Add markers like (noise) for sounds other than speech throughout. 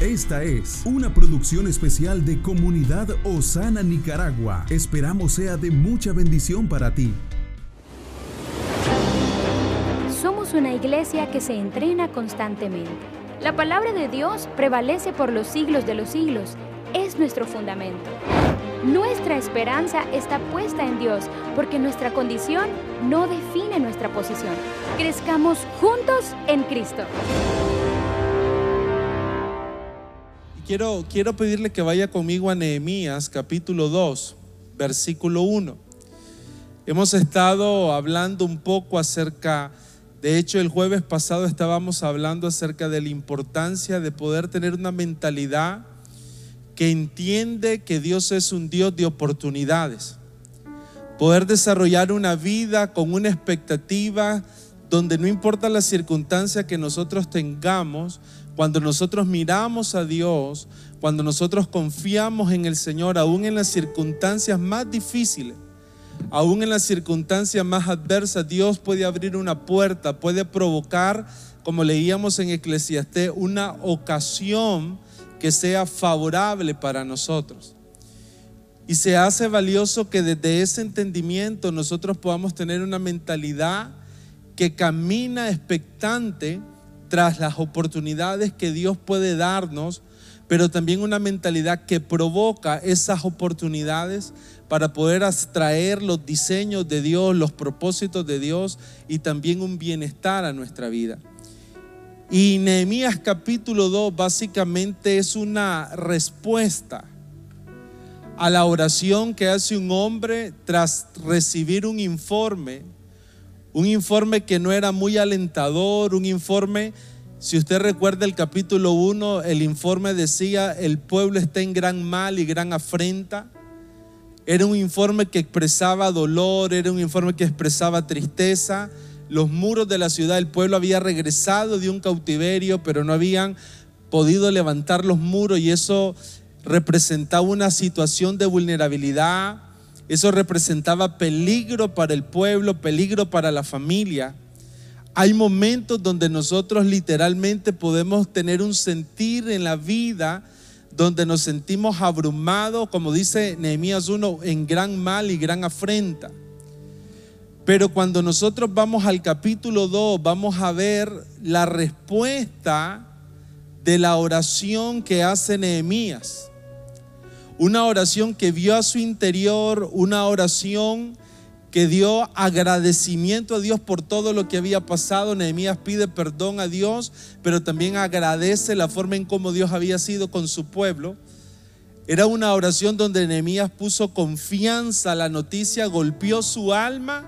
Esta es una producción especial de Comunidad Osana Nicaragua. Esperamos sea de mucha bendición para ti. Somos una iglesia que se entrena constantemente. La palabra de Dios prevalece por los siglos de los siglos. Es nuestro fundamento. Nuestra esperanza está puesta en Dios porque nuestra condición no define nuestra posición. Crezcamos juntos en Cristo. Quiero, quiero pedirle que vaya conmigo a Nehemías capítulo 2, versículo 1. Hemos estado hablando un poco acerca, de hecho el jueves pasado estábamos hablando acerca de la importancia de poder tener una mentalidad que entiende que Dios es un Dios de oportunidades. Poder desarrollar una vida con una expectativa donde no importa la circunstancia que nosotros tengamos, cuando nosotros miramos a Dios, cuando nosotros confiamos en el Señor, aún en las circunstancias más difíciles, aún en las circunstancias más adversas, Dios puede abrir una puerta, puede provocar, como leíamos en Eclesiastés, una ocasión que sea favorable para nosotros. Y se hace valioso que desde ese entendimiento nosotros podamos tener una mentalidad que camina expectante tras las oportunidades que Dios puede darnos, pero también una mentalidad que provoca esas oportunidades para poder atraer los diseños de Dios, los propósitos de Dios y también un bienestar a nuestra vida. Y Nehemías capítulo 2 básicamente es una respuesta a la oración que hace un hombre tras recibir un informe un informe que no era muy alentador, un informe, si usted recuerda el capítulo 1, el informe decía, el pueblo está en gran mal y gran afrenta. Era un informe que expresaba dolor, era un informe que expresaba tristeza. Los muros de la ciudad, el pueblo había regresado de un cautiverio, pero no habían podido levantar los muros y eso representaba una situación de vulnerabilidad, eso representaba peligro para el pueblo, peligro para la familia. Hay momentos donde nosotros literalmente podemos tener un sentir en la vida donde nos sentimos abrumados, como dice Nehemías 1, en gran mal y gran afrenta. Pero cuando nosotros vamos al capítulo 2, vamos a ver la respuesta de la oración que hace Nehemías. Una oración que vio a su interior, una oración que dio agradecimiento a Dios por todo lo que había pasado. Nehemías pide perdón a Dios, pero también agradece la forma en cómo Dios había sido con su pueblo. Era una oración donde Nehemías puso confianza, la noticia golpeó su alma,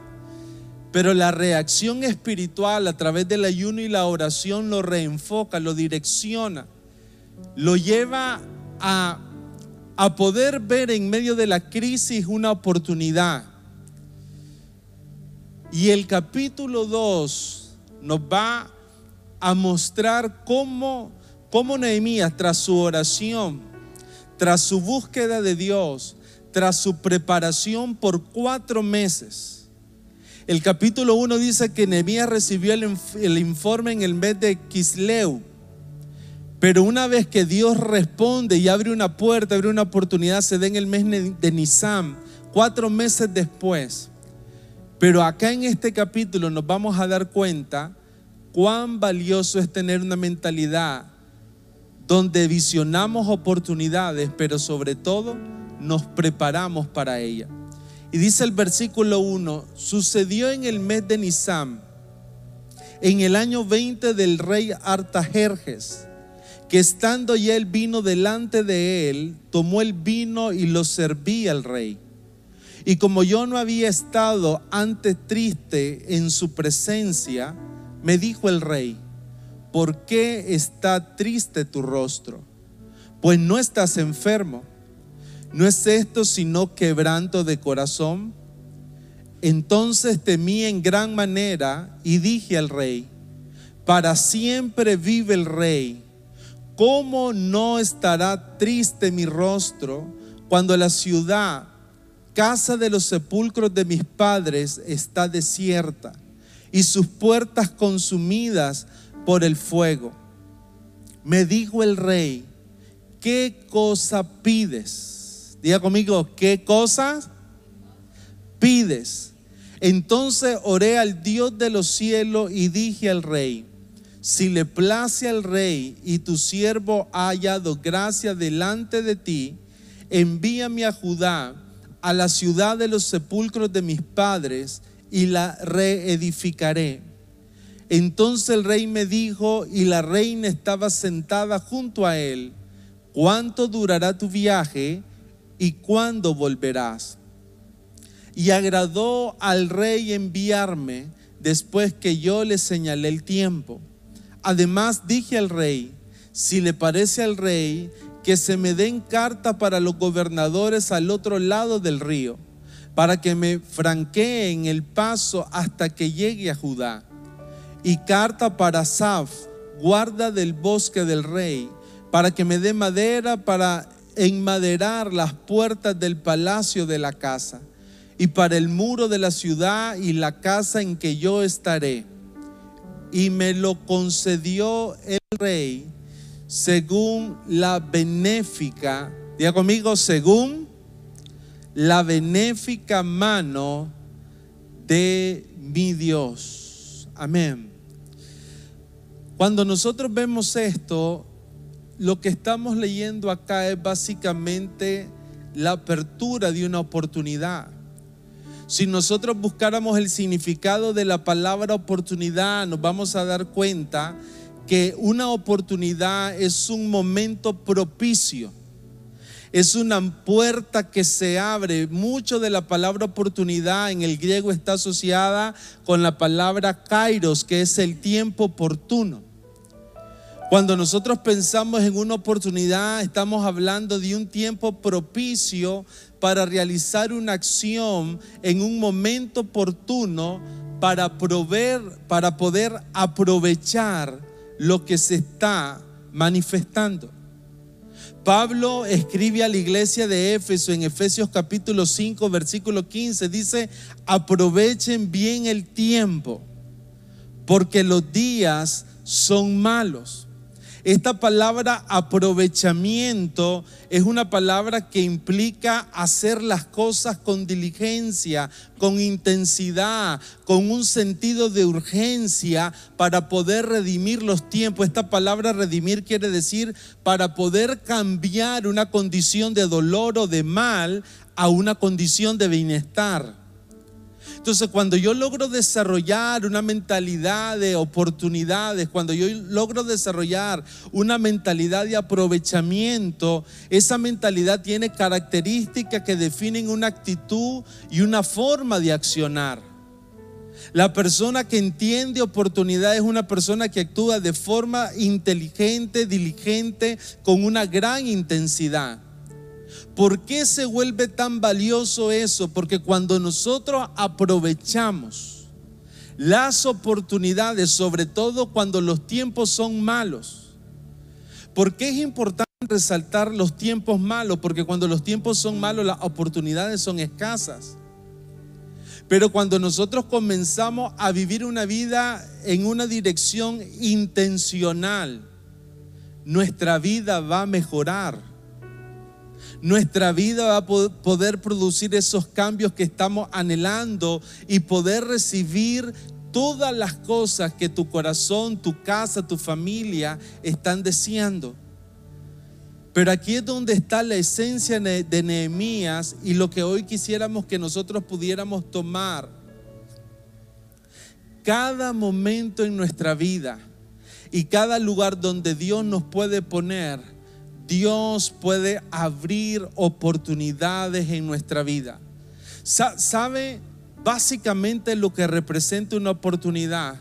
pero la reacción espiritual a través del ayuno y la oración lo reenfoca, lo direcciona, lo lleva a a poder ver en medio de la crisis una oportunidad. Y el capítulo 2 nos va a mostrar cómo, cómo Nehemías, tras su oración, tras su búsqueda de Dios, tras su preparación por cuatro meses, el capítulo 1 dice que Nehemías recibió el, el, informe en el mes de Kisleu, pero una vez que Dios responde y abre una puerta, abre una oportunidad, se da en el mes de Nisan, cuatro meses después. Pero acá en este capítulo nos vamos a dar cuenta cuán valioso es tener una mentalidad donde visionamos oportunidades, pero sobre todo nos preparamos para ella. Y dice el versículo 1, sucedió en el mes de Nisan, en el año 20 del rey Artajerjes que estando ya el vino delante de él, tomó el vino y lo servía al rey. Y como yo no había estado antes triste en su presencia, me dijo el rey, ¿por qué está triste tu rostro? Pues no estás enfermo. ¿No es esto sino quebranto de corazón? Entonces temí en gran manera y dije al rey, para siempre vive el rey ¿Cómo no estará triste mi rostro cuando la ciudad, casa de los sepulcros de mis padres, está desierta y sus puertas consumidas por el fuego? Me dijo el rey, ¿qué cosa pides? Diga conmigo, ¿qué cosa pides? Entonces oré al Dios de los cielos y dije al rey, si le place al rey y tu siervo ha hallado gracia delante de ti, envíame a Judá, a la ciudad de los sepulcros de mis padres, y la reedificaré. Entonces el rey me dijo, y la reina estaba sentada junto a él, ¿cuánto durará tu viaje y cuándo volverás? Y agradó al rey enviarme después que yo le señalé el tiempo. Además dije al rey, si le parece al rey, que se me den carta para los gobernadores al otro lado del río, para que me franqueen el paso hasta que llegue a Judá. Y carta para Saf, guarda del bosque del rey, para que me dé madera para enmaderar las puertas del palacio de la casa, y para el muro de la ciudad y la casa en que yo estaré y me lo concedió el rey según la benéfica, diga conmigo, según la benéfica mano de mi Dios. Amén. Cuando nosotros vemos esto, lo que estamos leyendo acá es básicamente la apertura de una oportunidad. Si nosotros buscáramos el significado de la palabra oportunidad, nos vamos a dar cuenta que una oportunidad es un momento propicio. Es una puerta que se abre. Mucho de la palabra oportunidad en el griego está asociada con la palabra kairos, que es el tiempo oportuno. Cuando nosotros pensamos en una oportunidad, estamos hablando de un tiempo propicio para realizar una acción en un momento oportuno para para poder aprovechar lo que se está manifestando. Pablo escribe a la iglesia de Éfeso en Efesios capítulo 5, versículo 15, dice, aprovechen bien el tiempo, porque los días son malos. Esta palabra aprovechamiento es una palabra que implica hacer las cosas con diligencia, con intensidad, con un sentido de urgencia para poder redimir los tiempos. Esta palabra redimir quiere decir para poder cambiar una condición de dolor o de mal a una condición de bienestar. Entonces, cuando yo logro desarrollar una mentalidad de oportunidades, cuando yo logro desarrollar una mentalidad de aprovechamiento, esa mentalidad tiene características que definen una actitud y una forma de accionar. La persona que entiende oportunidad es una persona que actúa de forma inteligente, diligente, con una gran intensidad. ¿Por qué se vuelve tan valioso eso? Porque cuando nosotros aprovechamos las oportunidades, sobre todo cuando los tiempos son malos, ¿por qué es importante resaltar los tiempos malos? Porque cuando los tiempos son malos, las oportunidades son escasas. Pero cuando nosotros comenzamos a vivir una vida en una dirección intencional, nuestra vida va a mejorar nuestra vida va a poder producir esos cambios que estamos anhelando y poder recibir todas las cosas que tu corazón, tu casa, tu familia están deseando. Pero aquí es donde está la esencia de Nehemías y lo que hoy quisiéramos que nosotros pudiéramos tomar. Cada momento en nuestra vida y cada lugar donde Dios nos puede poner Dios puede abrir oportunidades en nuestra vida. ¿Sabe? Básicamente lo que representa una oportunidad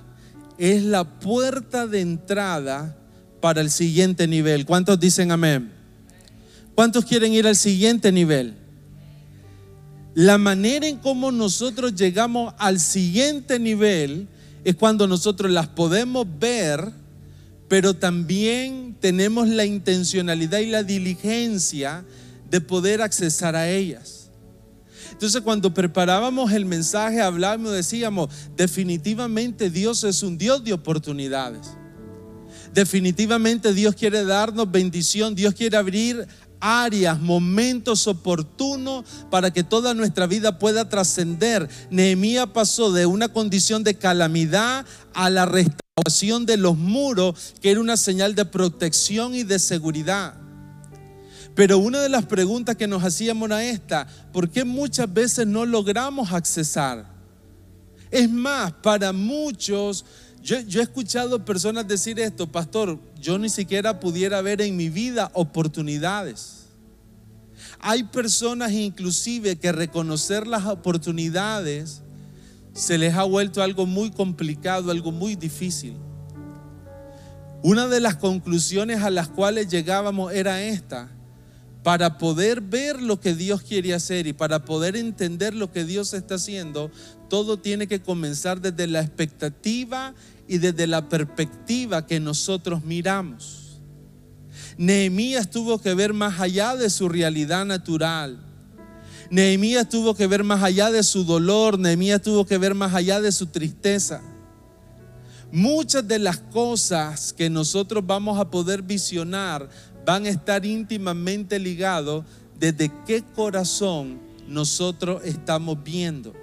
es la puerta de entrada para el siguiente nivel. ¿Cuántos dicen amén? ¿Cuántos quieren ir al siguiente nivel? La manera en cómo nosotros llegamos al siguiente nivel es cuando nosotros las podemos ver pero también tenemos la intencionalidad y la diligencia de poder accesar a ellas. Entonces cuando preparábamos el mensaje, hablábamos, decíamos, definitivamente Dios es un Dios de oportunidades. Definitivamente Dios quiere darnos bendición, Dios quiere abrir áreas, momentos oportunos para que toda nuestra vida pueda trascender. Nehemías pasó de una condición de calamidad a la restauración de los muros, que era una señal de protección y de seguridad. Pero una de las preguntas que nos hacíamos era esta, ¿por qué muchas veces no logramos accesar? Es más, para muchos, yo, yo, he escuchado personas decir esto, pastor, yo ni siquiera pudiera ver en mi vida oportunidades. Hay personas inclusive que reconocer las oportunidades se les ha vuelto algo muy complicado, algo muy difícil. Una de las conclusiones a las cuales llegábamos era esta. Para poder ver lo que Dios quiere hacer y para poder entender lo que Dios está haciendo, todo tiene que comenzar desde la expectativa y desde la perspectiva que nosotros miramos. Nehemías tuvo que ver más allá de su realidad natural. Nehemías tuvo que ver más allá de su dolor, Nehemías tuvo que ver más allá de su tristeza. Muchas de las cosas que nosotros vamos a poder visionar van a estar íntimamente ligados desde qué corazón nosotros estamos viendo.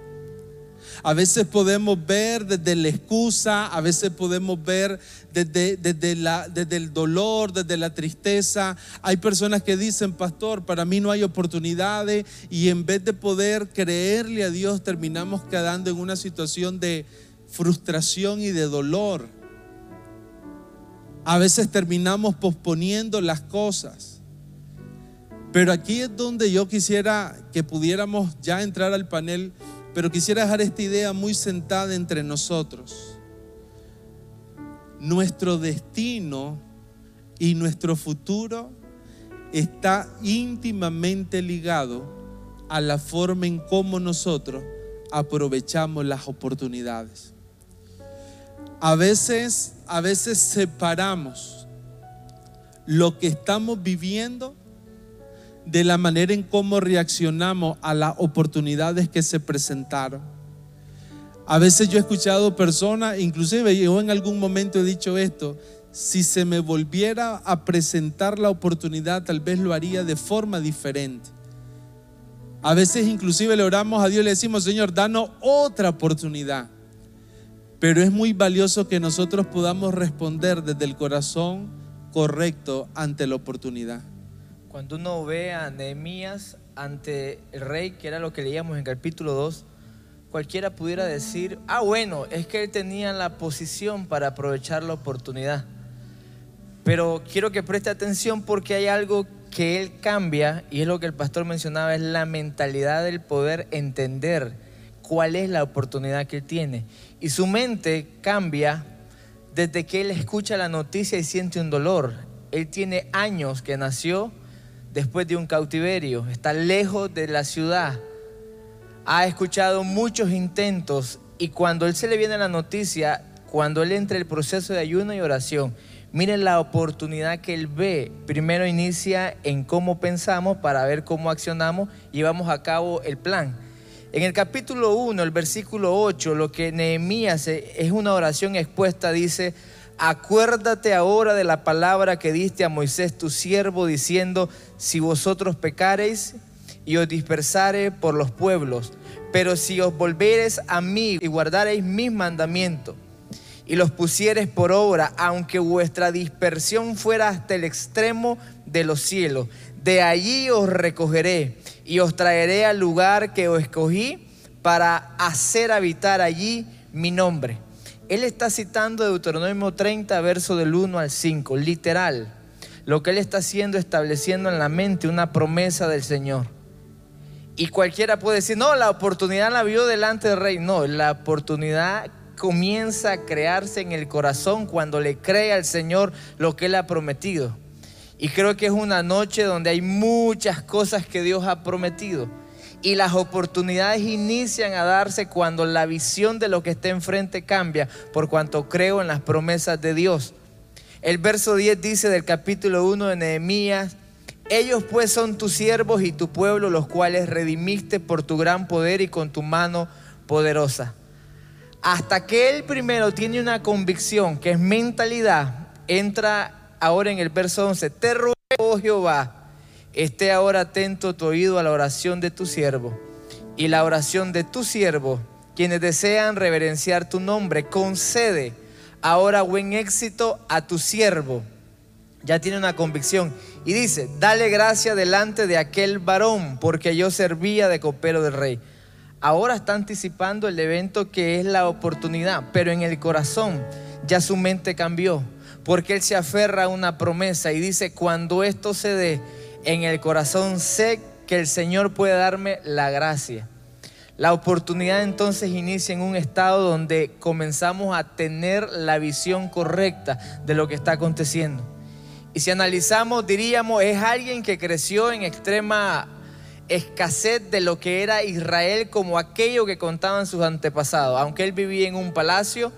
A veces podemos ver desde la excusa, a veces podemos ver desde, desde, la, desde, el dolor, desde la tristeza. Hay personas que dicen, pastor, para mí no hay oportunidades y en vez de poder creerle a Dios terminamos quedando en una situación de frustración y de dolor. A veces terminamos posponiendo las cosas. Pero aquí es donde yo quisiera que pudiéramos ya entrar al panel, pero quisiera dejar esta idea muy sentada entre nosotros. Nuestro destino y nuestro futuro está íntimamente ligado a la forma en cómo nosotros aprovechamos las oportunidades. A veces, a veces separamos lo que estamos viviendo de la manera en cómo reaccionamos a las oportunidades que se presentaron. A veces yo he escuchado personas, inclusive yo en algún momento he dicho esto, si se me volviera a presentar la oportunidad, tal vez lo haría de forma diferente. A veces inclusive le oramos a Dios y le decimos, Señor, danos otra oportunidad. Pero es muy valioso que nosotros podamos responder desde el corazón correcto ante la oportunidad. Cuando uno ve a Nehemías ante el rey, que era lo que leíamos en capítulo 2, cualquiera pudiera decir, ah, bueno, es que él tenía la posición para aprovechar la oportunidad. Pero quiero que preste atención porque hay algo que él cambia, y es lo que el pastor mencionaba, es la mentalidad del poder entender cuál es la oportunidad que él tiene. Y su mente cambia desde que él escucha la noticia y siente un dolor. Él tiene años que nació después de un cautiverio, está lejos de la ciudad, ha escuchado muchos intentos y cuando él se le viene la noticia, cuando él entra el proceso de ayuno y oración, miren la oportunidad que él ve. Primero inicia en cómo pensamos para ver cómo accionamos y llevamos a cabo el plan. En el capítulo 1, el versículo 8, lo que Nehemías es una oración expuesta, dice, acuérdate ahora de la palabra que diste a Moisés tu siervo, diciendo, si vosotros pecareis y os dispersare por los pueblos, pero si os volvereis a mí y guardareis mis mandamientos y los pusiereis por obra, aunque vuestra dispersión fuera hasta el extremo de los cielos, de allí os recogeré y os traeré al lugar que os escogí para hacer habitar allí mi nombre. Él está citando Deuteronomio 30, verso del 1 al 5, literal. Lo que él está haciendo, estableciendo en la mente una promesa del Señor. Y cualquiera puede decir, no, la oportunidad la vio delante del rey. No, la oportunidad comienza a crearse en el corazón cuando le cree al Señor lo que él ha prometido. Y creo que es una noche donde hay muchas cosas que Dios ha prometido. Y las oportunidades inician a darse cuando la visión de lo que está enfrente cambia, por cuanto creo en las promesas de Dios. El verso 10 dice del capítulo 1 de Nehemías, ellos pues son tus siervos y tu pueblo, los cuales redimiste por tu gran poder y con tu mano poderosa. Hasta que él primero tiene una convicción que es mentalidad, entra ahora en el verso 11. Te ruego, oh Jehová, esté ahora atento tu oído a la oración de tu siervo y la oración de tu siervo, quienes desean reverenciar tu nombre. Concede ahora buen éxito a tu siervo. Ya tiene una convicción. Y dice, dale gracia delante de aquel varón, porque yo servía de copero del rey. Ahora está anticipando el evento que es la oportunidad, pero en el corazón ya su mente cambió, porque él se aferra a una promesa y dice, cuando esto se dé, en el corazón sé que el Señor puede darme la gracia. La oportunidad entonces inicia en un estado donde comenzamos a tener la visión correcta de lo que está aconteciendo. Y si analizamos, diríamos, es alguien que creció en extrema escasez de lo que era Israel como aquello que contaban sus antepasados. Aunque él vivía en un palacio,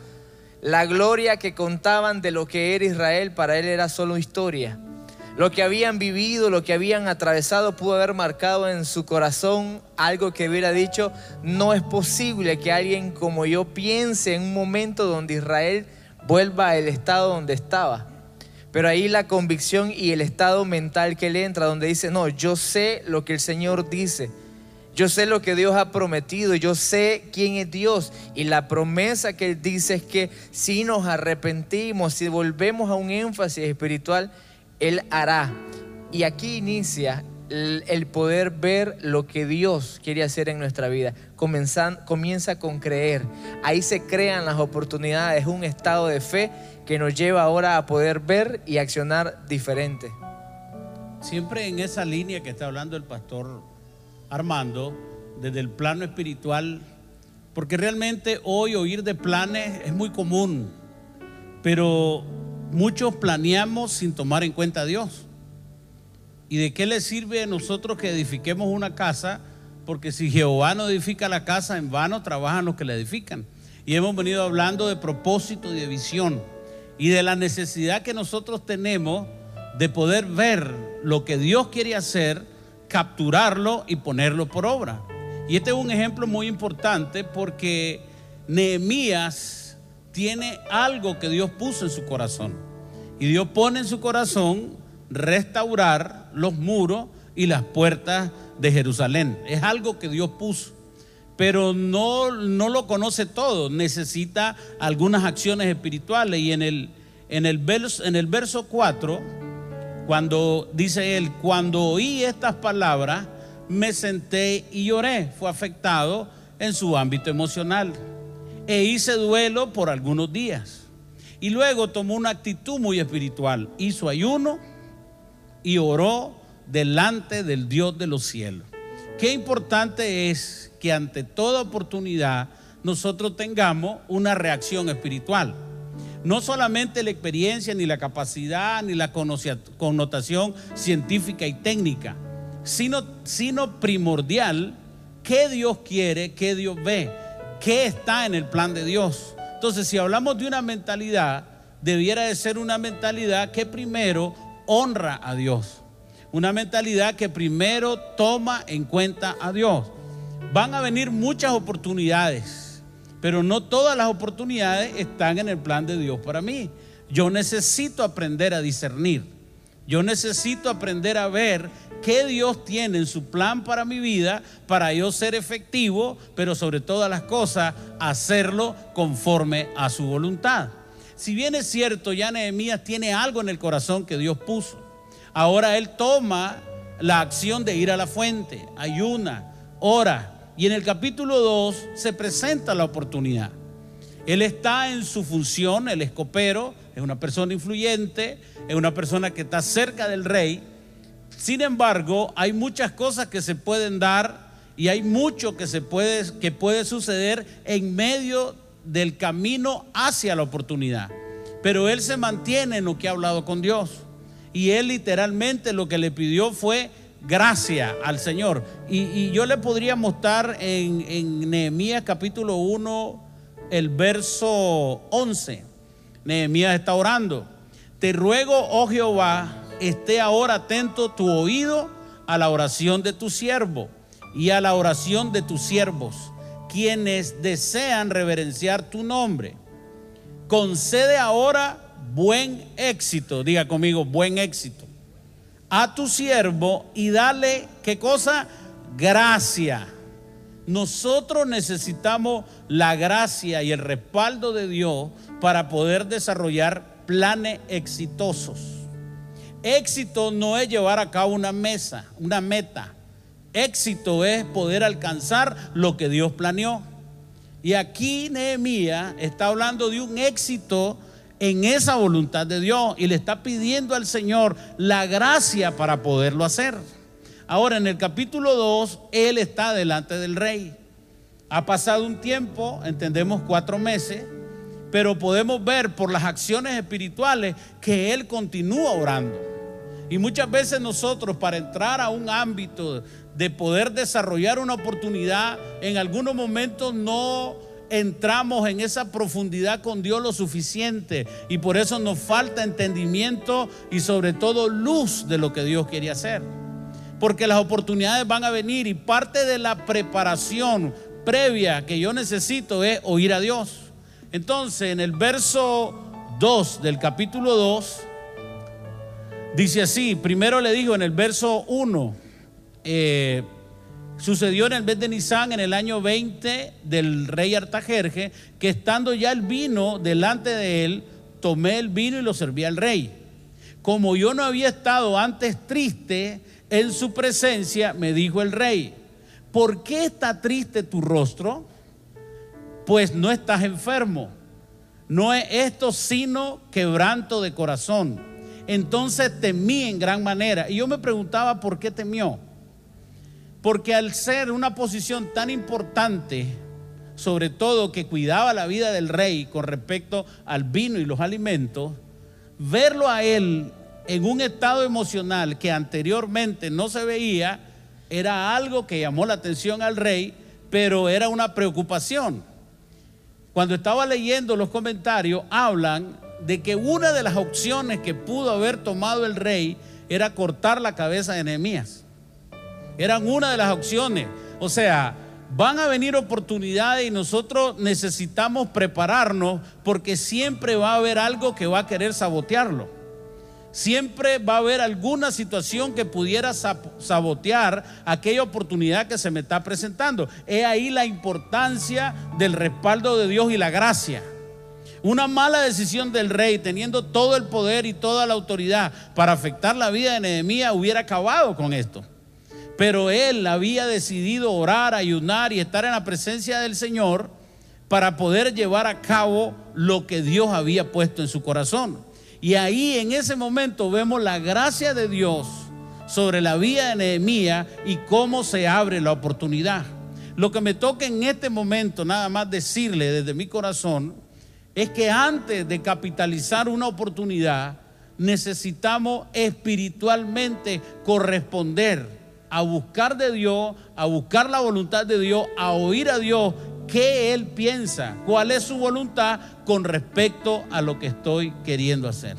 la gloria que contaban de lo que era Israel para él era solo historia. Lo que habían vivido, lo que habían atravesado pudo haber marcado en su corazón algo que hubiera dicho, no es posible que alguien como yo piense en un momento donde Israel vuelva al estado donde estaba. Pero ahí la convicción y el estado mental que le entra, donde dice, no, yo sé lo que el Señor dice. Yo sé lo que Dios ha prometido, yo sé quién es Dios. Y la promesa que Él dice es que si nos arrepentimos, si volvemos a un énfasis espiritual, él hará. Y aquí inicia el, poder ver lo que Dios quiere hacer en nuestra vida. comienza con creer. Ahí se crean las oportunidades, un estado de fe que nos lleva ahora a poder ver y accionar diferente. Siempre en esa línea que está hablando el pastor Armando, desde el plano espiritual, porque realmente hoy oír de planes es muy común, pero Muchos planeamos sin tomar en cuenta a Dios. ¿Y de qué le sirve a nosotros que edifiquemos una casa? Porque si Jehová no edifica la casa, en vano trabajan los que la edifican. Y hemos venido hablando de propósito y de visión y de la necesidad que nosotros tenemos de poder ver lo que Dios quiere hacer, capturarlo y ponerlo por obra. Y este es un ejemplo muy importante porque Nehemías tiene algo que Dios puso en su corazón. Y Dios pone en su corazón restaurar los muros y las puertas de Jerusalén. Es algo que Dios puso. Pero no, no lo conoce todo. Necesita algunas acciones espirituales. Y en el, en el, verso, en el verso 4, cuando dice él, cuando oí estas palabras, me senté y lloré. Fue afectado en su ámbito emocional e hice duelo por algunos días. Y luego tomó una actitud muy espiritual. Hizo ayuno y oró delante del Dios de los cielos. Qué importante es que ante toda oportunidad nosotros tengamos una reacción espiritual. No solamente la experiencia, ni la capacidad, ni la connotación científica y técnica, sino, sino primordial, qué Dios quiere, qué Dios ve qué está en el plan de Dios. Entonces, si hablamos de una mentalidad, debiera de ser una mentalidad que primero honra a Dios. Una mentalidad que primero toma en cuenta a Dios. Van a venir muchas oportunidades, pero no todas las oportunidades están en el plan de Dios para mí. Yo necesito aprender a discernir. Yo necesito aprender a ver qué Dios tiene en su plan para mi vida, para yo ser efectivo, pero sobre todas las cosas, hacerlo conforme a su voluntad. Si bien es cierto, ya Nehemías tiene algo en el corazón que Dios puso. Ahora él toma la acción de ir a la fuente, ayuna, ora. Y en el capítulo 2 se presenta la oportunidad. Él está en su función, el escopero, es una persona influyente, es una persona que está cerca del rey sin embargo, hay muchas cosas que se pueden dar y hay mucho que, se puede, que puede suceder en medio del camino hacia la oportunidad. Pero él se mantiene en lo que ha hablado con Dios. Y él literalmente lo que le pidió fue gracia al Señor. Y, yo le podría mostrar en, en Nehemías capítulo 1, el verso 11. Nehemías está orando. Te ruego, oh Jehová, esté ahora atento tu oído a la oración de tu siervo y a la oración de tus siervos, quienes desean reverenciar tu nombre. Concede ahora buen éxito, diga conmigo, buen éxito, a tu siervo y dale, ¿qué cosa? Gracia. Nosotros necesitamos la gracia y el respaldo de Dios para poder desarrollar planes exitosos. Éxito no es llevar a cabo una mesa, una meta. Éxito es poder alcanzar lo que Dios planeó. Y aquí Nehemías está hablando de un éxito en esa voluntad de Dios y le está pidiendo al Señor la gracia para poderlo hacer. Ahora en el capítulo 2, él está delante del rey. Ha pasado un tiempo, entendemos cuatro meses, pero podemos ver por las acciones espirituales que él continúa orando. Y muchas veces nosotros para entrar a un ámbito de poder desarrollar una oportunidad, en algunos momentos no entramos en esa profundidad con Dios lo suficiente y por eso nos falta entendimiento y sobre todo luz de lo que Dios quiere hacer. Porque las oportunidades van a venir y parte de la preparación previa que yo necesito es oír a Dios. Entonces, en el verso 2 del capítulo 2, dice así, primero le digo en el verso 1, eh, Sucedió en el mes de Nisan en el año 20 del rey Artajerje, que estando ya el vino delante de él, tomé el vino y lo serví al rey. Como yo no había estado antes triste en su presencia, me dijo el rey, ¿por qué está triste tu rostro? Pues no estás enfermo. No es esto sino quebranto de corazón. Entonces temí en gran manera. Y yo me preguntaba por qué temió. Porque al ser una posición tan importante, sobre todo que cuidaba la vida del rey con respecto al vino y los alimentos, verlo a él en un estado emocional que anteriormente no se veía, era algo que llamó la atención al rey, pero era una preocupación. Cuando estaba leyendo los comentarios, hablan de que una de las opciones que pudo haber tomado el rey era cortar la cabeza de Nehemías. Eran una de las opciones. O sea, van a venir oportunidades y nosotros necesitamos prepararnos porque siempre va a haber algo que va a querer sabotearlo. Siempre va a haber alguna situación que pudiera sabotear aquella oportunidad que se me está presentando. Es ahí la importancia del respaldo de Dios y la gracia. Una mala decisión del rey, teniendo todo el poder y toda la autoridad para afectar la vida de Nehemías, hubiera acabado con esto. Pero él había decidido orar, ayunar y estar en la presencia del Señor para poder llevar a cabo lo que Dios había puesto en su corazón. Y ahí en ese momento vemos la gracia de Dios sobre la vida de Nehemías y cómo se abre la oportunidad. Lo que me toca en este momento nada más decirle desde mi corazón es que antes de capitalizar una oportunidad necesitamos espiritualmente corresponder a buscar de Dios, a buscar la voluntad de Dios, a oír a Dios qué Él piensa, cuál es su voluntad con respecto a lo que estoy queriendo hacer.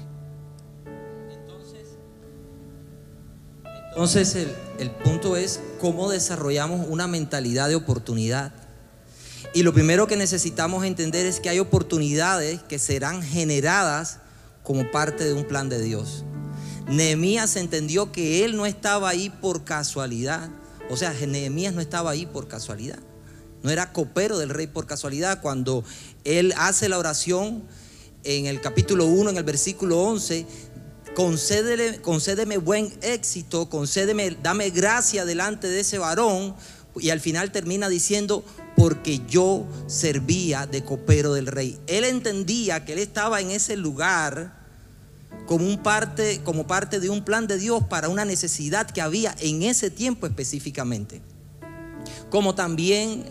Entonces el, el, punto es cómo desarrollamos una mentalidad de oportunidad. Y lo primero que necesitamos entender es que hay oportunidades que serán generadas como parte de un plan de Dios. Nehemías entendió que él no estaba ahí por casualidad. O sea, Nehemías no estaba ahí por casualidad. No era copero del rey por casualidad. Cuando él hace la oración en el capítulo 1, en el versículo 11, concédele, concédeme buen éxito, concédeme, dame gracia delante de ese varón. Y al final termina diciendo, porque yo servía de copero del rey. Él entendía que él estaba en ese lugar como, un parte, como parte de un plan de Dios para una necesidad que había en ese tiempo específicamente. Como también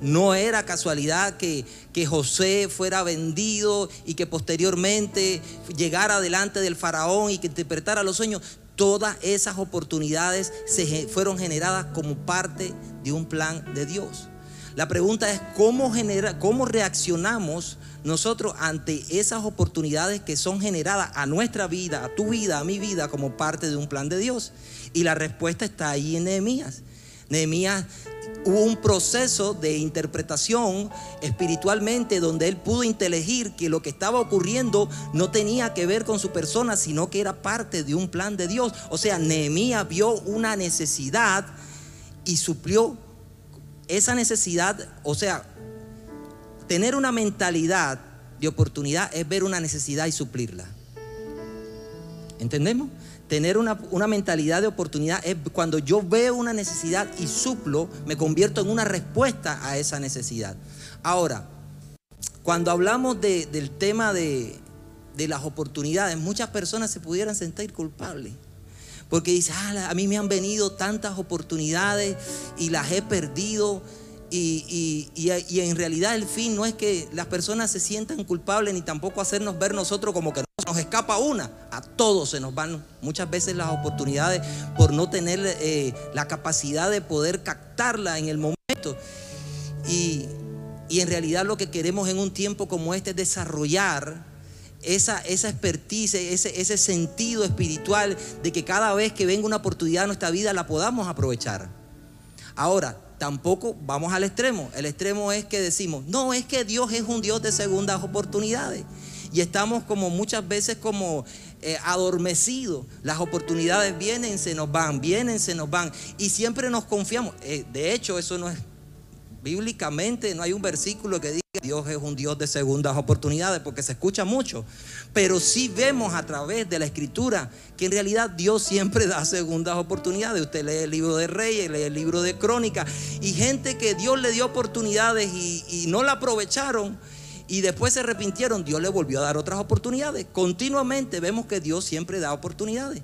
no era casualidad que, que, José fuera vendido y que posteriormente llegara delante del faraón y que interpretara los sueños. Todas esas oportunidades se fueron generadas como parte de un plan de Dios. La pregunta es cómo, genera, cómo reaccionamos nosotros ante esas oportunidades que son generadas a nuestra vida, a tu vida, a mi vida, como parte de un plan de Dios. Y la respuesta está ahí en Nehemías. Nehemías hubo un proceso de interpretación espiritualmente donde él pudo inteligir que lo que estaba ocurriendo no tenía que ver con su persona, sino que era parte de un plan de Dios. O sea, Nehemías vio una necesidad y suplió esa necesidad, o sea, tener una mentalidad de oportunidad es ver una necesidad y suplirla. ¿Entendemos? Tener una, mentalidad de oportunidad es cuando yo veo una necesidad y suplo, me convierto en una respuesta a esa necesidad. Ahora, cuando hablamos del tema de, de, las oportunidades, muchas personas se pudieran sentir culpables. Porque dicen, ah, a mí me han venido tantas oportunidades y las he perdido y, en realidad el fin no es que las personas se sientan culpables ni tampoco hacernos ver nosotros como que nos escapa una. A todos se nos van muchas veces las oportunidades por no tener eh, la capacidad de poder captarla en el momento. Y, en realidad lo que queremos en un tiempo como este es desarrollar esa, esa expertise, ese, ese sentido espiritual de que cada vez que venga una oportunidad en nuestra vida la podamos aprovechar. Ahora, tampoco vamos al extremo. El extremo es que decimos, no, es que Dios es un Dios de segundas oportunidades. Y estamos como muchas veces como eh, adormecidos. Las oportunidades vienen, se nos van, vienen, se nos van. Y siempre nos confiamos. Eh, de hecho, eso no es Bíblicamente no hay un versículo que diga Dios es un Dios de segundas oportunidades, porque se escucha mucho. Pero sí vemos a través de la escritura que en realidad Dios siempre (laughs) da segundas oportunidades. Usted lee el libro de Reyes, lee el libro de Crónicas, y gente que Dios le dio oportunidades y, y no la aprovecharon y después se arrepintieron, Dios le volvió a dar otras oportunidades. Continuamente vemos que Dios siempre da oportunidades.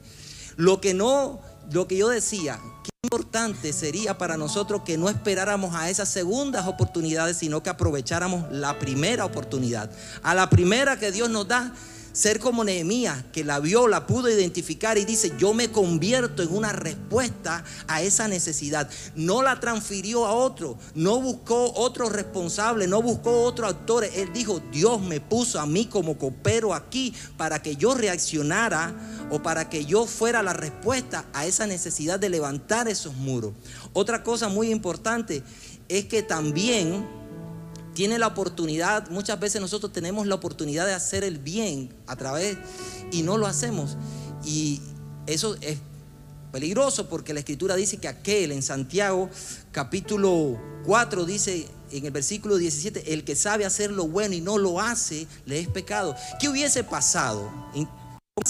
Lo que no, lo que yo decía, importante sería para nosotros que no esperáramos a esas segundas oportunidades, sino que aprovecháramos la primera oportunidad. A la primera que Dios nos da, ser como Nehemías, que la vio, la pudo identificar y dice, yo me convierto en una respuesta a esa necesidad. No la transfirió a otro, no buscó otro responsable, no buscó otro actor. Él dijo, Dios me puso a mí como copero aquí para que yo reaccionara o para que yo fuera la respuesta a esa necesidad de levantar esos muros. Otra cosa muy importante es que también tiene la oportunidad, muchas veces nosotros tenemos la oportunidad de hacer el bien a través y no lo hacemos. Y eso es peligroso porque la escritura dice que aquel en Santiago capítulo 4 dice en el versículo 17, el que sabe hacer lo bueno y no lo hace, le es pecado. ¿Qué hubiese pasado?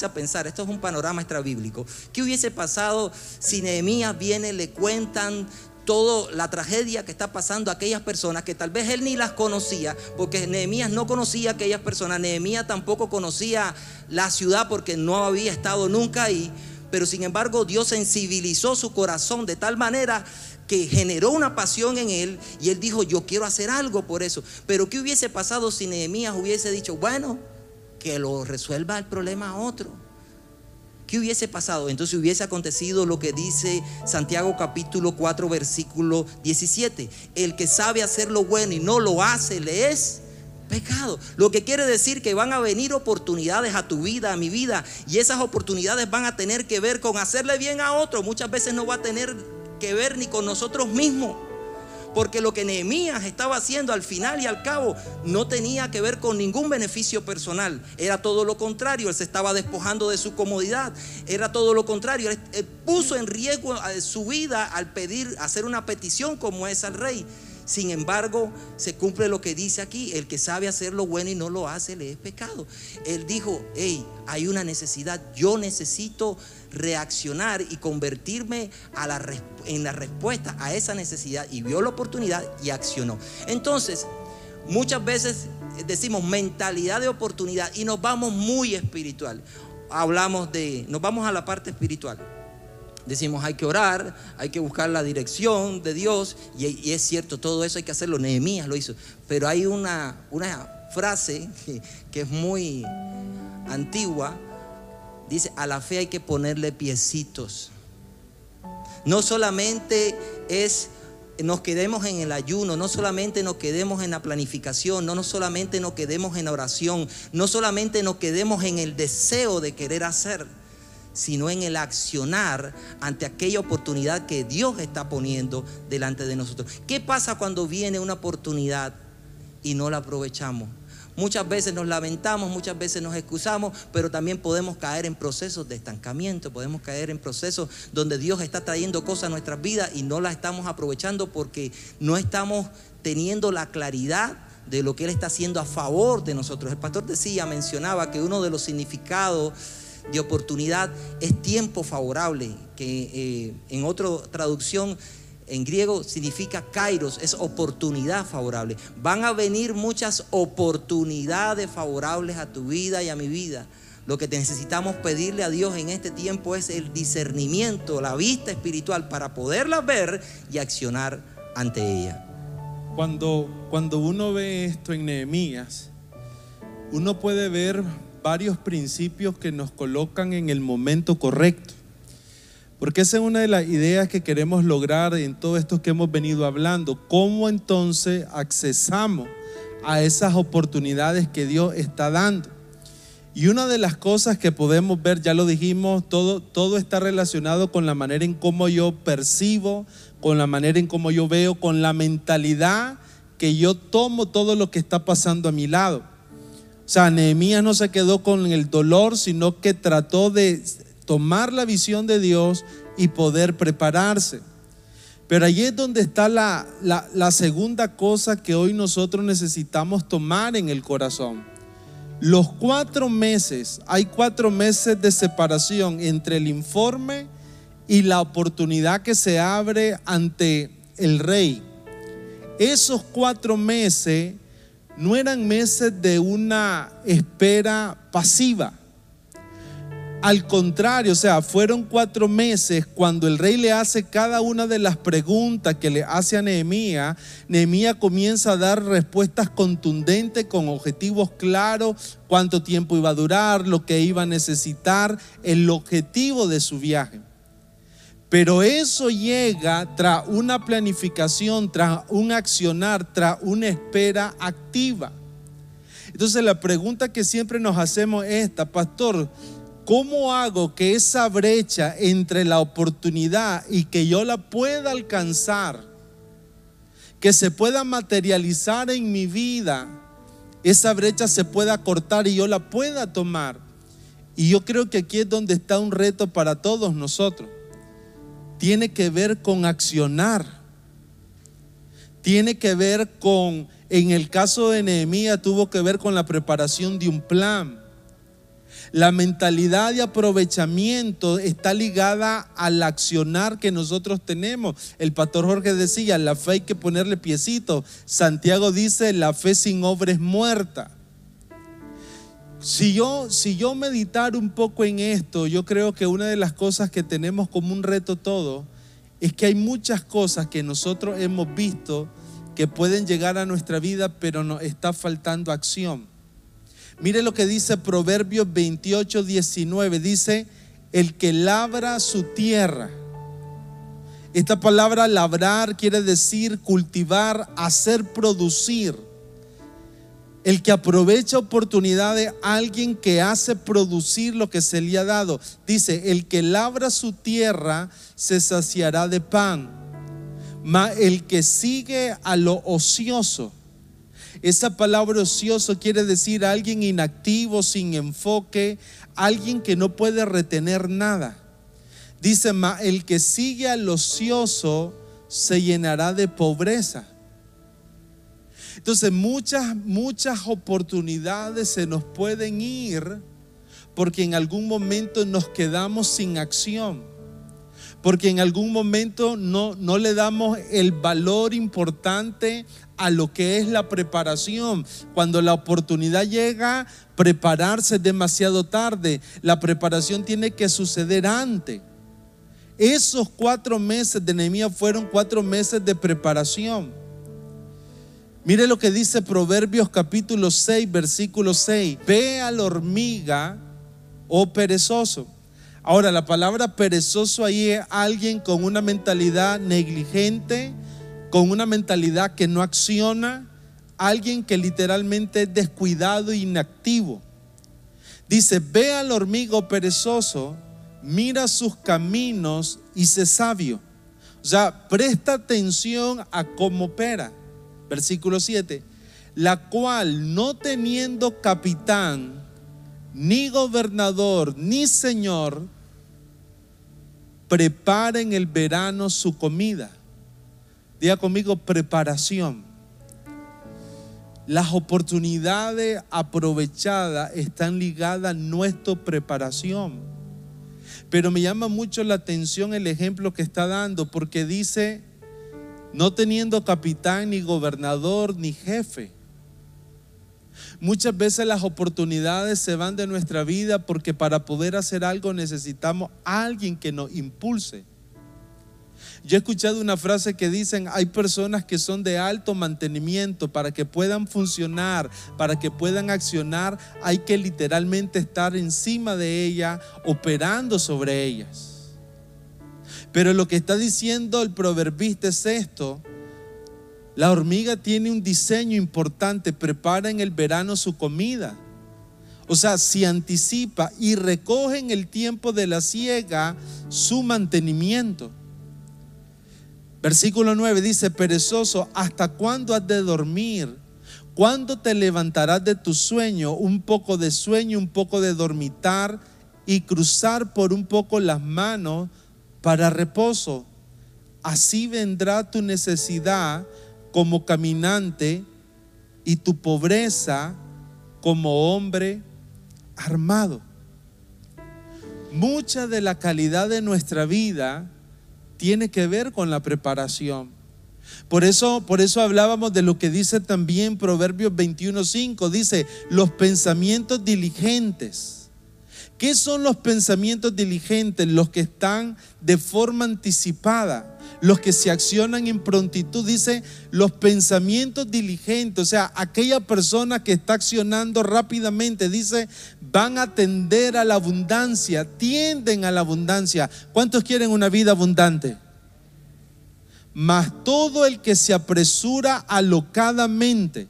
A pensar, esto es un panorama extrabíblico. ¿Qué hubiese pasado si Nehemías viene, le cuentan toda la tragedia que está pasando a aquellas personas que tal vez él ni las conocía, porque Nehemías no conocía a aquellas personas, Nehemías tampoco conocía la ciudad porque no había estado nunca ahí, pero sin embargo Dios sensibilizó su corazón de tal manera que generó una pasión en él y él dijo, yo quiero hacer algo por eso. Pero ¿qué hubiese pasado si Nehemías hubiese dicho, bueno, que lo resuelva el problema a otro? ¿Qué hubiese pasado? Entonces hubiese acontecido lo que dice Santiago capítulo 4 versículo 17. El que sabe hacer lo bueno y no lo hace, le es pecado. Lo que quiere decir que van a venir oportunidades a tu vida, a mi vida, y esas oportunidades van a tener que ver con hacerle bien a otro. Muchas veces no va a tener que ver ni con nosotros mismos. Porque lo que Nehemías estaba haciendo al final y al cabo no tenía que ver con ningún beneficio personal. Era todo lo contrario. Él se estaba despojando de su comodidad. Era todo lo contrario. Él, puso en riesgo eh, su vida al pedir, hacer una petición como es al rey. Sin embargo, se cumple lo que dice aquí, el que sabe hacer lo bueno y no lo hace, le es pecado. Él dijo, hey, hay una necesidad, yo necesito reaccionar y convertirme en la respuesta a esa necesidad y vio la oportunidad y accionó. Entonces, muchas veces decimos mentalidad de oportunidad y nos vamos muy espiritual. Hablamos de, nos vamos a la parte espiritual. Decimos, hay que orar, hay que buscar la dirección de Dios, y, es cierto, todo eso hay que hacerlo. Nehemías lo hizo. Pero hay una, una frase (laughs) que, es muy antigua, dice, a la fe hay que ponerle piecitos. No solamente es nos quedemos en el ayuno, no solamente nos quedemos en la planificación, no, no solamente nos quedemos en la oración, no solamente nos quedemos en el deseo de querer hacer, sino en el accionar ante aquella oportunidad que Dios está poniendo delante de nosotros. ¿Qué pasa cuando viene una oportunidad y no la aprovechamos? Muchas veces nos lamentamos, muchas veces nos excusamos, pero también podemos caer en procesos de estancamiento, podemos caer en procesos donde Dios está trayendo cosas a nuestras vidas y no las estamos aprovechando porque no estamos teniendo la claridad de lo que Él está haciendo a favor de nosotros. El pastor decía, mencionaba que uno de los significados de oportunidad es tiempo favorable, que eh, en otra traducción en griego significa kairos, es oportunidad favorable. Van a venir muchas oportunidades favorables a tu vida y a mi vida. Lo que necesitamos pedirle a Dios en este tiempo es el discernimiento, la vista espiritual para poderlas ver y accionar ante ella. Cuando, cuando uno ve esto en Nehemías, uno puede ver varios principios que nos colocan en el momento correcto. Porque esa es una de las ideas que queremos lograr en todo esto que hemos venido hablando. ¿Cómo entonces accesamos a esas oportunidades que Dios está dando? Y una de las cosas que podemos ver, ya lo dijimos, todo, todo está relacionado con la manera en cómo yo percibo, con la manera en cómo yo veo, con la mentalidad que yo tomo todo lo que está pasando a mi lado. Sea, Nehemías no se quedó con el dolor, sino que trató de tomar la visión de Dios y poder prepararse. Pero allí es donde está la, la, segunda cosa que hoy nosotros necesitamos tomar en el corazón. Los cuatro meses, hay cuatro meses de separación entre el informe y la oportunidad que se abre ante el rey. Esos cuatro meses no eran meses de una espera pasiva. Al contrario, o sea, fueron cuatro meses cuando el rey le hace cada una de las preguntas que le hace a Nehemías. Nehemías comienza a dar respuestas contundentes con objetivos claros, cuánto tiempo iba a durar, lo que iba a necesitar, el objetivo de su viaje. Pero eso llega tras una planificación, tras un accionar, tras una espera activa. Entonces la pregunta que siempre nos hacemos es esta, pastor, ¿Cómo hago que esa brecha entre la oportunidad y que yo la pueda alcanzar, que se pueda materializar en mi vida, esa brecha se pueda cortar y yo la pueda tomar? Y yo creo que aquí es donde está un reto para todos nosotros. Tiene que ver con accionar. Tiene que ver con, en el caso de Nehemías, tuvo que ver con la preparación de un plan la mentalidad de aprovechamiento está ligada al accionar que nosotros tenemos. El pastor Jorge decía, la fe hay que ponerle piecito. Santiago dice, la fe sin obra es muerta. Si yo, si yo meditar un poco en esto, yo creo que una de las cosas que tenemos como un reto todo es que hay muchas cosas que nosotros hemos visto que pueden llegar a nuestra vida, pero nos está faltando acción. Mire lo que dice Proverbios 28, 19. Dice, el que labra su tierra. Esta palabra labrar quiere decir cultivar, hacer producir. El que aprovecha oportunidades, alguien que hace producir lo que se le ha dado. Dice, el que labra su tierra se saciará de pan. Mas el que sigue a lo ocioso esa palabra ocioso quiere decir alguien inactivo, sin enfoque, alguien que no puede retener nada. Dice, el que sigue al ocioso se llenará de pobreza. Entonces muchas, muchas oportunidades se nos pueden ir porque en algún momento nos quedamos sin acción porque en algún momento no, no, le damos el valor importante a lo que es la preparación. Cuando la oportunidad llega, prepararse es demasiado tarde. La preparación tiene que suceder antes. Esos cuatro meses de Nehemías fueron cuatro meses de preparación. Mire lo que dice Proverbios capítulo 6, versículo 6. Ve a la hormiga, oh perezoso. Ahora, la palabra perezoso ahí es alguien con una mentalidad negligente, con una mentalidad que no acciona, alguien que literalmente es descuidado e inactivo. Dice, ve al hormigo perezoso mira sus caminos y sé sabio. O sea, presta atención a cómo opera. Versículo 7. La cual no teniendo capitán, ni gobernador, ni señor, prepara en el verano su comida. Diga conmigo preparación. Las oportunidades aprovechadas están ligadas a nuestra preparación. Pero me llama mucho la atención el ejemplo que está dando porque dice, no teniendo capitán, ni gobernador, ni jefe. Muchas veces las oportunidades se van de nuestra vida porque para poder hacer algo necesitamos a alguien que nos impulse. Yo he escuchado una frase que dicen, hay personas que son de alto mantenimiento, para que puedan funcionar, para que puedan accionar, hay que literalmente estar encima de ella, operando sobre ellas. Pero lo que está diciendo el proverbista es esto, la hormiga tiene un diseño importante, prepara en el verano su comida. O sea, si anticipa y recoge en el tiempo de la siega su mantenimiento. Versículo 9 dice, perezoso, ¿hasta cuándo has de dormir? ¿Cuándo te levantarás de tu sueño? Un poco de sueño, un poco de dormitar y cruzar por un poco las manos para reposo. Así vendrá tu necesidad como caminante y tu pobreza como hombre armado. Mucha de la calidad de nuestra vida tiene que ver con la preparación. Por eso, por eso hablábamos de lo que dice también Proverbios 21:5, dice, los pensamientos diligentes ¿Qué son los pensamientos diligentes? Los que están de forma anticipada, los que se accionan en prontitud. Dice los pensamientos diligentes, o sea, aquella persona que está accionando rápidamente, dice, van a tender a la abundancia, tienden a la abundancia. ¿Cuántos quieren una vida abundante? Mas todo el que se apresura alocadamente,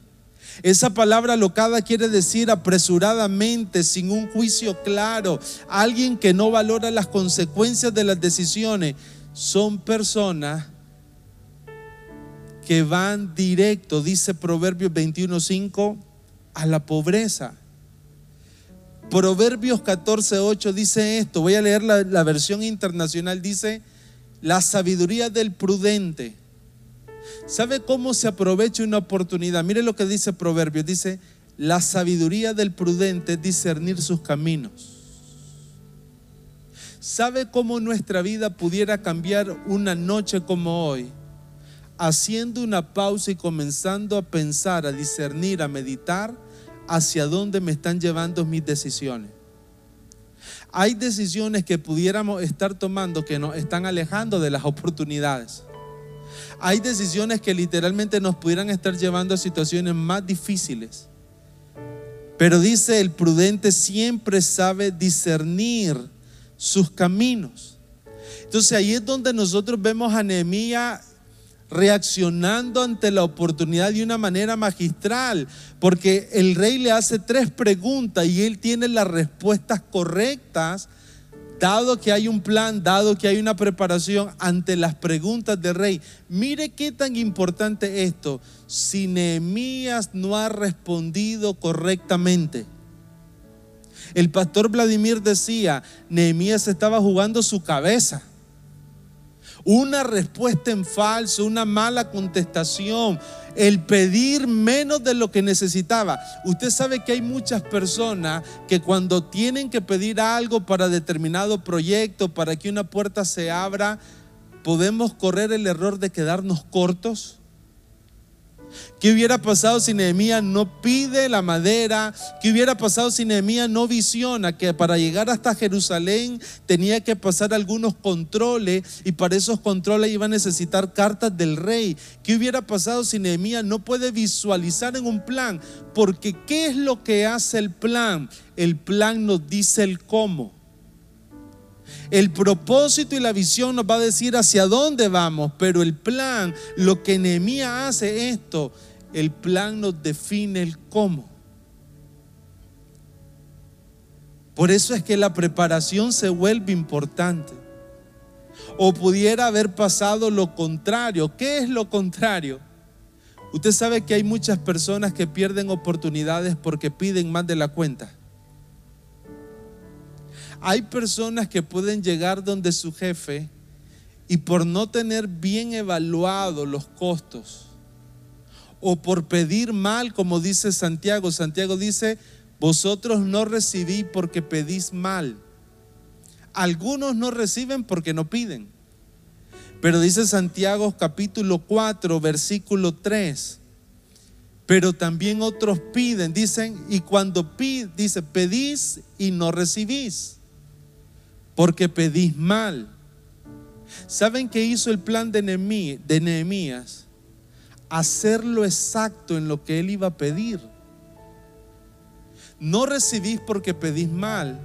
esa palabra locada quiere decir apresuradamente, sin un juicio claro. Alguien que no valora las consecuencias de las decisiones. Son personas que van directo, dice Proverbios 21.5, a la pobreza. Proverbios 14.8 dice esto, voy a leer la, la versión internacional, dice, la sabiduría del prudente ¿Sabe cómo se aprovecha una oportunidad? Mire lo que dice Proverbios. Dice, la sabiduría del prudente es discernir sus caminos. ¿Sabe cómo nuestra vida pudiera cambiar una noche como hoy? Haciendo una pausa y comenzando a pensar, a discernir, a meditar hacia dónde me están llevando mis decisiones. Hay decisiones que pudiéramos estar tomando que nos están alejando de las oportunidades hay decisiones que literalmente nos pudieran estar llevando a situaciones más difíciles. Pero dice, el prudente siempre sabe discernir sus caminos. Entonces ahí es donde nosotros vemos a Nehemías reaccionando ante la oportunidad de una manera magistral, porque el rey le hace tres preguntas y él tiene las respuestas correctas dado que hay un plan, dado que hay una preparación ante las preguntas del rey, mire qué tan importante esto. Si Nehemías no ha respondido correctamente, el pastor Vladimir decía, Nehemías estaba jugando su cabeza. Una respuesta en falso, una mala contestación, el pedir menos de lo que necesitaba. Usted sabe que hay muchas personas que cuando tienen que pedir algo para determinado proyecto, para que una puerta se abra, podemos correr el error de quedarnos cortos ¿Qué hubiera pasado si Nehemías no pide la madera? ¿Qué hubiera pasado si Nehemías no visiona que para llegar hasta Jerusalén tenía que pasar algunos controles y para esos controles iba a necesitar cartas del rey? ¿Qué hubiera pasado si Nehemías no puede visualizar en un plan? Porque ¿qué es lo que hace el plan? El plan nos dice el cómo. El propósito y la visión nos va a decir hacia dónde vamos, pero el plan, lo que Nehemías hace esto, el plan nos define el cómo. Por eso es que la preparación se vuelve importante. O pudiera haber pasado lo contrario. ¿Qué es lo contrario? Usted sabe que hay muchas personas que pierden oportunidades porque piden más de la cuenta. Hay personas que pueden llegar donde su jefe y por no tener bien evaluado los costos o por pedir mal, como dice Santiago, Santiago dice, vosotros no recibí porque pedís mal. Algunos no reciben porque no piden. Pero dice Santiago capítulo 4, versículo 3. Pero también otros piden, dicen, y cuando piden, dice, pedís y no recibís, porque pedís mal. ¿Saben qué hizo el plan de Nehemías? Hacerlo exacto en lo que él iba a pedir. No recibís porque pedís mal,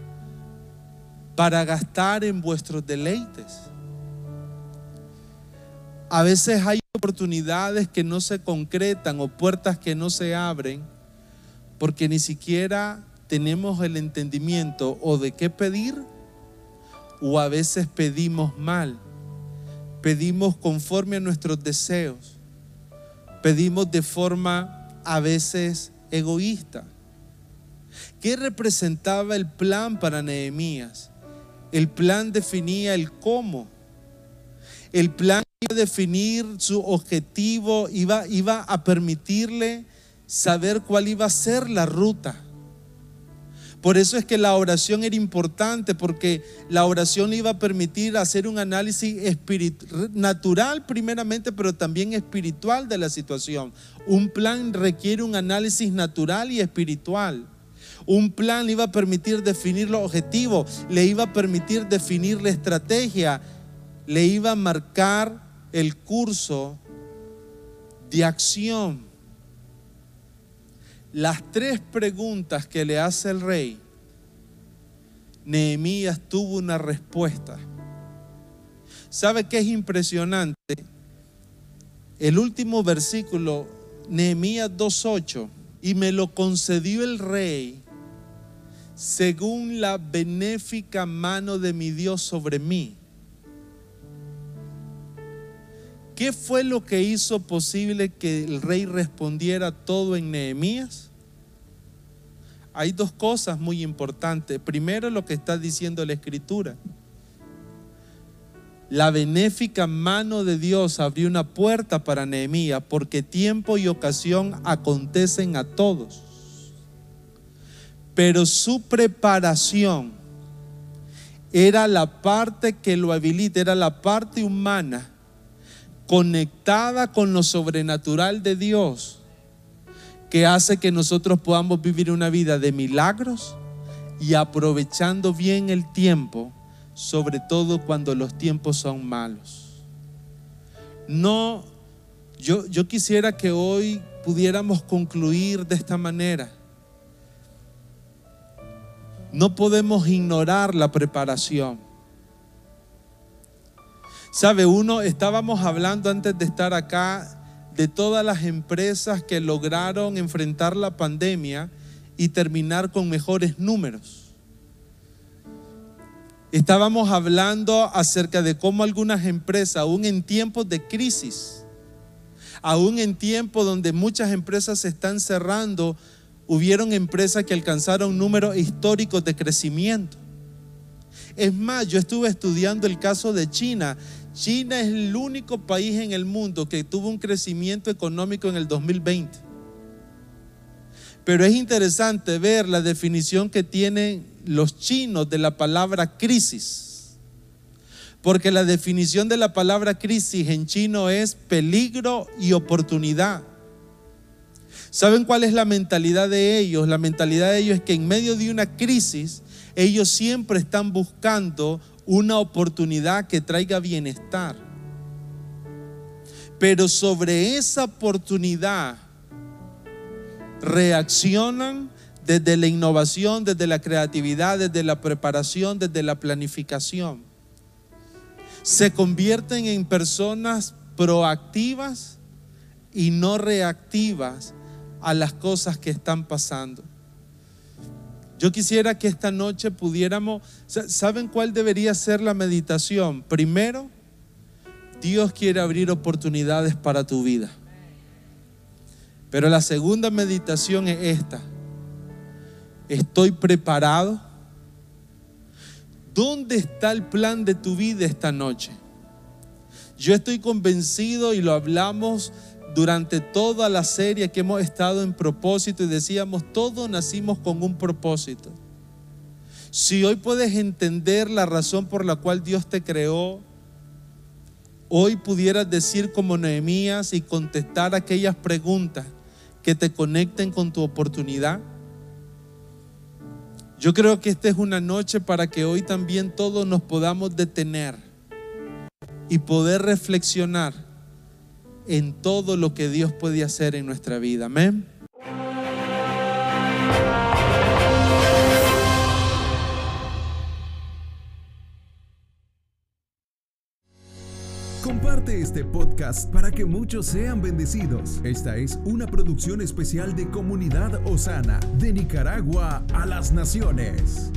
para gastar en vuestros deleites. A veces hay oportunidades que no se concretan o puertas que no se abren porque ni siquiera tenemos el entendimiento o de qué pedir o a veces pedimos mal. Pedimos conforme a nuestros deseos. Pedimos de forma a veces egoísta. ¿Qué representaba el plan para Nehemías? El plan definía el cómo. El plan iba a definir su objetivo, iba, iba a permitirle saber cuál iba a ser la ruta. Por eso es que la oración era importante, porque la oración iba a permitir hacer un análisis natural primeramente, pero también espiritual de la situación. Un plan requiere un análisis natural y espiritual. Un plan iba a permitir definir los objetivos, le iba a permitir definir la estrategia, le iba a marcar el curso de acción. Las tres preguntas que le hace el rey, Nehemías tuvo una respuesta. ¿Sabe qué es impresionante? El último versículo, Nehemías 2.8, y me lo concedió el rey según la benéfica mano de mi Dios sobre mí. ¿Qué fue lo que hizo posible que el rey respondiera todo en Nehemías? Hay dos cosas muy importantes. Primero lo que está diciendo la escritura. La benéfica mano de Dios abrió una puerta para Nehemías porque tiempo y ocasión acontecen a todos pero su preparación era la parte que lo habilita, era la parte humana conectada con lo sobrenatural de Dios, que hace que nosotros podamos vivir una vida de milagros y aprovechando bien el tiempo, sobre todo cuando los tiempos son malos. No, yo, yo quisiera que hoy pudiéramos concluir de esta manera. No podemos ignorar la preparación. Sabe, uno, estábamos hablando antes de estar acá de todas las empresas que lograron enfrentar la pandemia y terminar con mejores números. Estábamos hablando acerca de cómo algunas empresas, aún en tiempos de crisis, aún en tiempos donde muchas empresas se están cerrando, hubieron empresas que alcanzaron números históricos de crecimiento. Es más, yo estuve estudiando el caso de China. China es el único país en el mundo que tuvo un crecimiento económico en el 2020. Pero es interesante ver la definición que tienen los chinos de la palabra crisis. Porque la definición de la palabra crisis en chino es peligro y oportunidad. ¿Saben cuál es la mentalidad de ellos? La mentalidad de ellos es que en medio de una crisis, ellos siempre están buscando una oportunidad que traiga bienestar. Pero sobre esa oportunidad reaccionan desde la innovación, desde la creatividad, desde la preparación, desde la planificación. Se convierten en personas proactivas y no reactivas a las cosas que están pasando. Yo quisiera que esta noche pudiéramos, ¿saben cuál debería ser la meditación? Primero, Dios quiere abrir oportunidades para tu vida. Pero la segunda meditación es esta. ¿Estoy preparado? ¿Dónde está el plan de tu vida esta noche? Yo estoy convencido y lo hablamos durante toda la serie que hemos estado en propósito y decíamos, todos nacimos con un propósito. Si hoy puedes entender la razón por la cual Dios te creó, hoy pudieras decir como Nehemías y contestar aquellas preguntas que te conecten con tu oportunidad. Yo creo que esta es una noche para que hoy también todos nos podamos detener y poder reflexionar en todo lo que Dios puede hacer en nuestra vida. Amén. Comparte este podcast para que muchos sean bendecidos. Esta es una producción especial de Comunidad Osana, de Nicaragua a las Naciones.